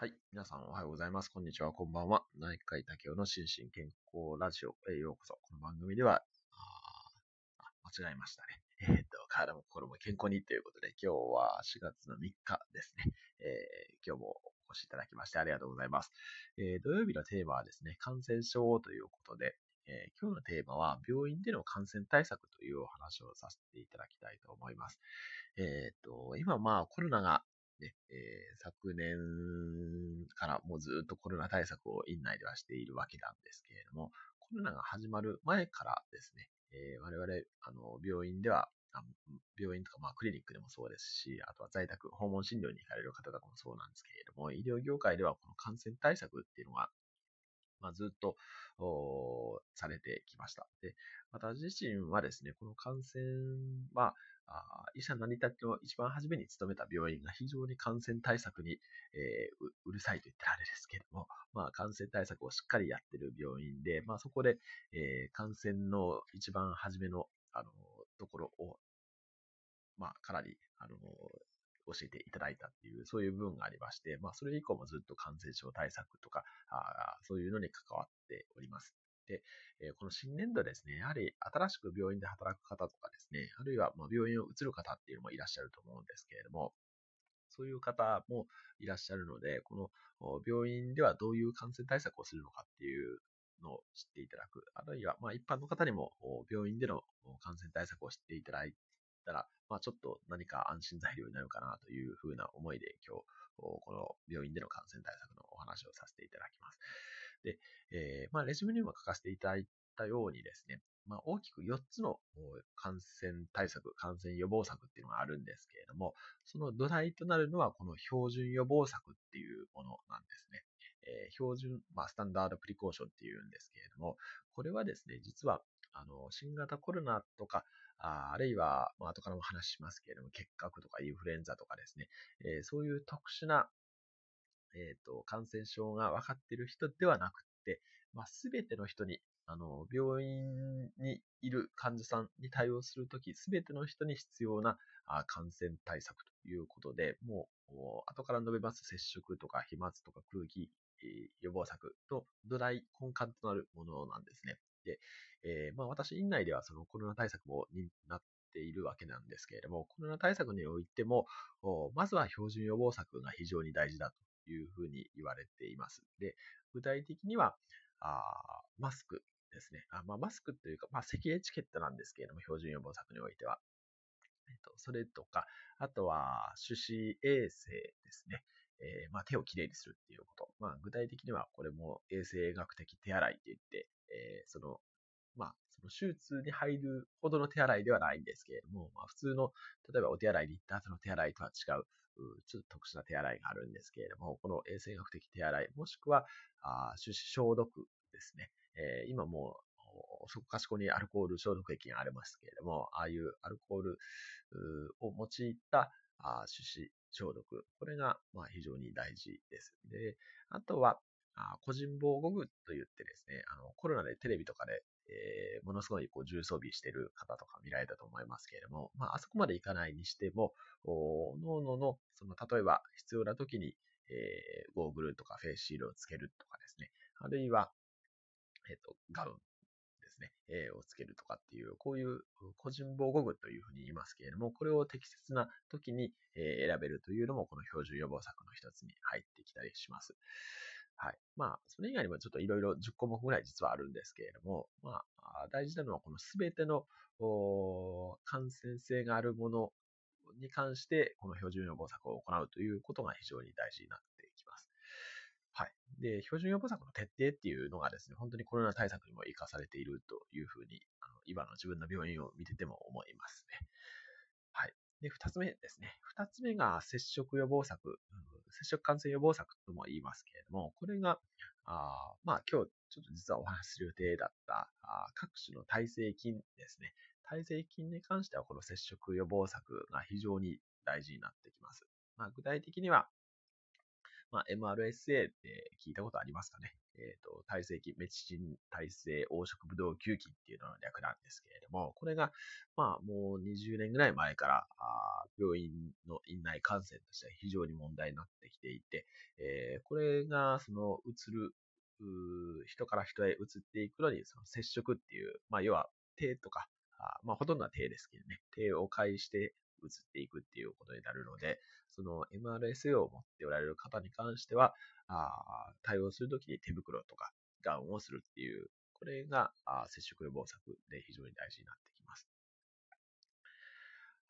はい。皆さんおはようございます。こんにちは。こんばんは。内科医竹雄の心身健康ラジオへようこそ。この番組では、あ間違えましたね。えー、っと、体も心も健康にということで、今日は4月の3日ですね。えー、今日もお越しいただきましてありがとうございます。えー、土曜日のテーマはですね、感染症ということで、えー、今日のテーマは病院での感染対策というお話をさせていただきたいと思います。えっ、と、今まあコロナがね、えー、昨年からもうずっとコロナ対策を院内ではしているわけなんですけれども、コロナが始まる前からですね、えー、我々、あの、病院では、病院とか、まあ、クリニックでもそうですし、あとは在宅、訪問診療に行かれる方とかもそうなんですけれども、医療業界ではこの感染対策っていうのが、まあ、ずっとされてきました。で、私自身はですね、この感染は、あ医者成り立ちの一番初めに勤めた病院が非常に感染対策に、えー、うるさいと言ったらあれですけれども、まあ、感染対策をしっかりやってる病院で、まあ、そこで、えー、感染の一番初めの、あの、ところを、まあ、かなり、あの、教えていただいたっていう、そういう部分がありまして、まあ、それ以降もずっと感染症対策とか、あそういうのに関わっております。で、えこの新年度ですね、やはり新しく病院で働く方とかですね、あるいはま病院を移る方っていうのもいらっしゃると思うんですけれども、そういう方もいらっしゃるので、この病院ではどういう感染対策をするのかっていうのを知っていただく、あるいはま一般の方にも病院での感染対策を知っていただいたら、まあ、ちょっと何か安心材料になるかなというふうな思いで今日、この病院での感染対策のお話をさせていただきます。で、えー、まあ、レジュメにも書かせていただいたようにですね、まあ、大きく4つの感染対策、感染予防策っていうのがあるんですけれども、その土台となるのはこの標準予防策っていうものなんですね。え、標準、まあ、スタンダードプリコーションっていうんですけれども、これはですね、実は、あの、新型コロナとか、ああるいは、まあ、後からも話しますけれども、結核とかインフルエンザとかですね、えー、そういう特殊なえっ、ー、と、感染症が分かっている人ではなくて、まあ、すべての人に、あの、病院にいる患者さんに対応するとき、すべての人に必要な感染対策ということで、もう、後から述べます接触とか飛沫とか空気、予防策と土台根幹となるものなんですね。で、えー、まあ私、院内ではそのコロナ対策もになっているわけなんですけれども、コロナ対策においても、まずは標準予防策が非常に大事だというふうに言われています。で、具体的には、あマスクですね。あまあ、マスクというか、まあ、咳エチケットなんですけれども、標準予防策においては。えっと、それとか、あとは、手指衛生ですね。えー、まあ、手をきれいにするっていうこと。まあ、具体的には、これも衛生学的手洗いって言って、えー、その、まあ、その手術に入るほどの手洗いではないんですけれども、まあ、普通の、例えばお手洗いに行った後の手洗いとは違う、ちょっと特殊な手洗いがあるんですけれども、この衛生学的手洗い、もしくは、あ手指消毒ですね。えー、今もう、そこかしこにアルコール消毒液がありますけれども、ああいうアルコールを用いたあ手指消毒。これが、まあ、非常に大事です。で、あとは、個人防護具といってですね、あの、コロナでテレビとかでえー、ものすごいこう重装備している方とか見られたと思いますけれども、まあ、あそこまでいかないにしても、脳のの、その、例えば必要な時に、えー、ゴーグルとかフェイスシールをつけるとかですね、あるいは、えっ、ー、と、ガウンですね、えー、をつけるとかっていう、こういう個人防護具というふうに言いますけれども、これを適切な時に、え選べるというのも、この標準予防策の一つに入ってきたりします。はい。まあ、それ以外にもちょっといろいろ10項目ぐらい実はあるんですけれども、まあ、大事なのはこのすべての感染性があるものに関して、この標準予防策を行うということが非常に大事になって。で、標準予防策の徹底っていうのがですね、本当にコロナ対策にも活かされているというふうに、あの今の自分の病院を見てても思いますね。はい。で、二つ目ですね。二つ目が接触予防策、接触感染予防策とも言いますけれども、これが、あまあ今日ちょっと実はお話しする予定だったあ各種の耐性菌ですね。耐性菌に関してはこの接触予防策が非常に大事になってきます。まあ、具体的には、まあ、MRSA って聞いたことありますかね。えっ、ー、と、耐性菌、メチチン耐性黄色ブドウ球菌っていうのの略なんですけれども、これが、まあ、もう20年ぐらい前から、あ病院の院内感染としては非常に問題になってきていて、えー、これが、その、うつる、人から人へ移っていくのに、その接触っていう、まあ、要は手とか、あまあ、ほとんどは手ですけどね、手を介してっていくっていうことになるので、その MRSA を持っておられる方に関しては、あ対応するときに手袋とかガウンをするっていう、これがあ接触予防策で非常に大事になってきます。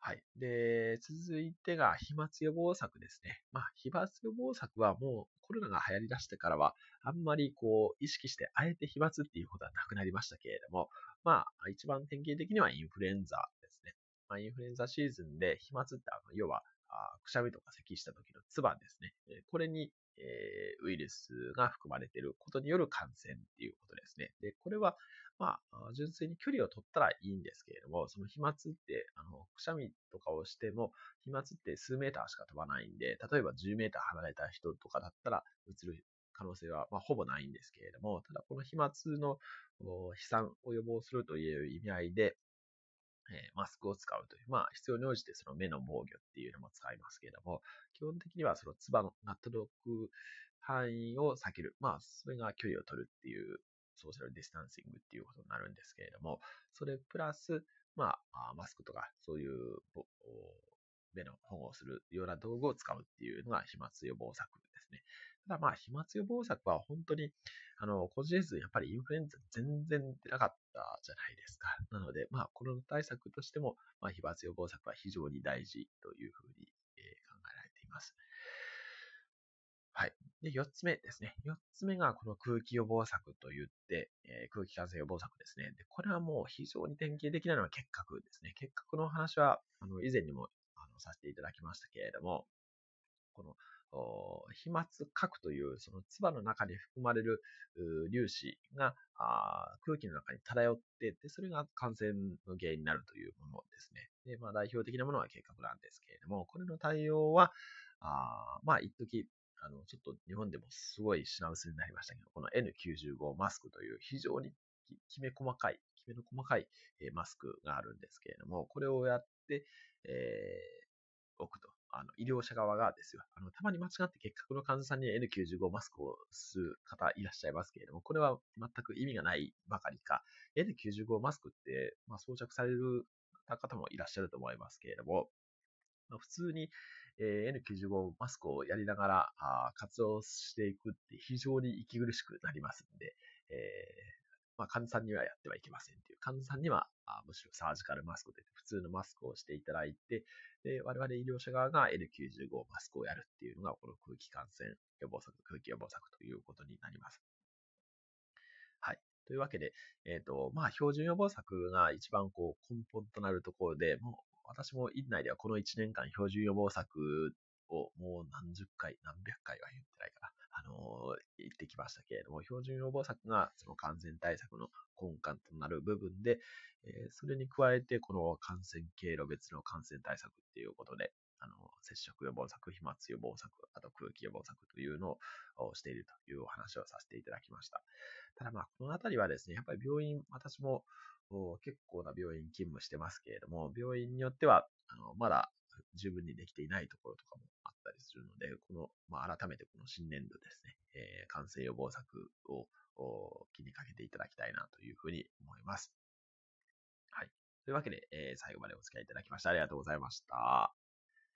はい。で、続いてが飛沫予防策ですね。まあ、飛沫予防策はもうコロナが流行り出してからは、あんまりこう、意識してあえて飛沫っていうことはなくなりましたけれども、まあ、一番典型的にはインフルエンザ。まあ、インフルエンザシーズンで飛沫ってあの、要は、あくしゃみとか咳した時の唾ですね。これに、えー、ウイルスが含まれていることによる感染っていうことですね。で、これは、まあ、純粋に距離を取ったらいいんですけれども、その飛沫って、あの、くしゃみとかをしても、飛沫って数メーターしか飛ばないんで、例えば10メーター離れた人とかだったら、うつる可能性は、まあ、ほぼないんですけれども、ただこの飛沫の飛散を予防するという意味合いで、えマスクを使うという、まあ、必要に応じてその目の防御っていうのも使いますけれども、基本的にはその唾が届く範囲を避ける。まあ、それが距離を取るっていうソーシャルディスタンシングっていうことになるんですけれども、それプラス、まあ、マスクとか、そういう目の保護をするような道具を使うっていうのが飛沫予防策ですね。ただまあ、飛沫予防策は本当に、あの、今シーズンやっぱりインフルエンザ全然出なかったじゃないですか。なので、まあ、コロナ対策としても、まあ、飛沫予防策は非常に大事というふうに、え考えられています。はい。で、四つ目ですね。四つ目がこの空気予防策といって、えー、空気感染予防策ですね。で、これはもう非常に典型的なのは結核ですね。結核の話は、あの、以前にも、あの、させていただきましたけれども、この、飛沫核というその唾の中に含まれる粒子が空気の中に漂ってで、それが感染の原因になるというものですね。で、まあ代表的なものは計画なんですけれども、これの対応は、あまあ一時あの、ちょっと日本でもすごい品薄になりましたけど、この N95 マスクという非常にきめ細かい、きめの細かいマスクがあるんですけれども、これをやって、えー、置くと。あの、医療者側がですよ。あの、たまに間違って結核の患者さんに N95 マスクをする方いらっしゃいますけれども、これは全く意味がないばかりか、N95 マスクって、まあ、装着される方もいらっしゃると思いますけれども、まあ、普通に、えー、N95 マスクをやりながらあ活動していくって非常に息苦しくなりますんで、えーまあ、患者さんにはやってはいけませんという、患者さんにはあむしろサージカルマスクで普通のマスクをしていただいて、で我々医療者側が N95 マスクをやるっていうのが、この空気感染予防策、空気予防策ということになります。はい。というわけで、えっ、ー、と、まあ、標準予防策が一番こう根本となるところで、もう私も院内ではこの1年間標準予防策をもう何十回、何百回は言ってないかな。あの、言ってきましたけれども、標準予防策がその感染対策の根幹となる部分で、えそれに加えて、この感染経路別の感染対策っていうことで、あの、接触予防策、飛沫予防策、あと空気予防策というのをしているというお話をさせていただきました。ただまあ、このあたりはですね、やっぱり病院、私も結構な病院勤務してますけれども、病院によっては、あの、まだ十分にできていないところとかもあったりするので、この、まあ、改めてこの新年度ですね、えー、感染予防策を気にかけていただきたいなというふうに思います。はい。というわけで、えー、最後までお付き合いいただきましてありがとうございました。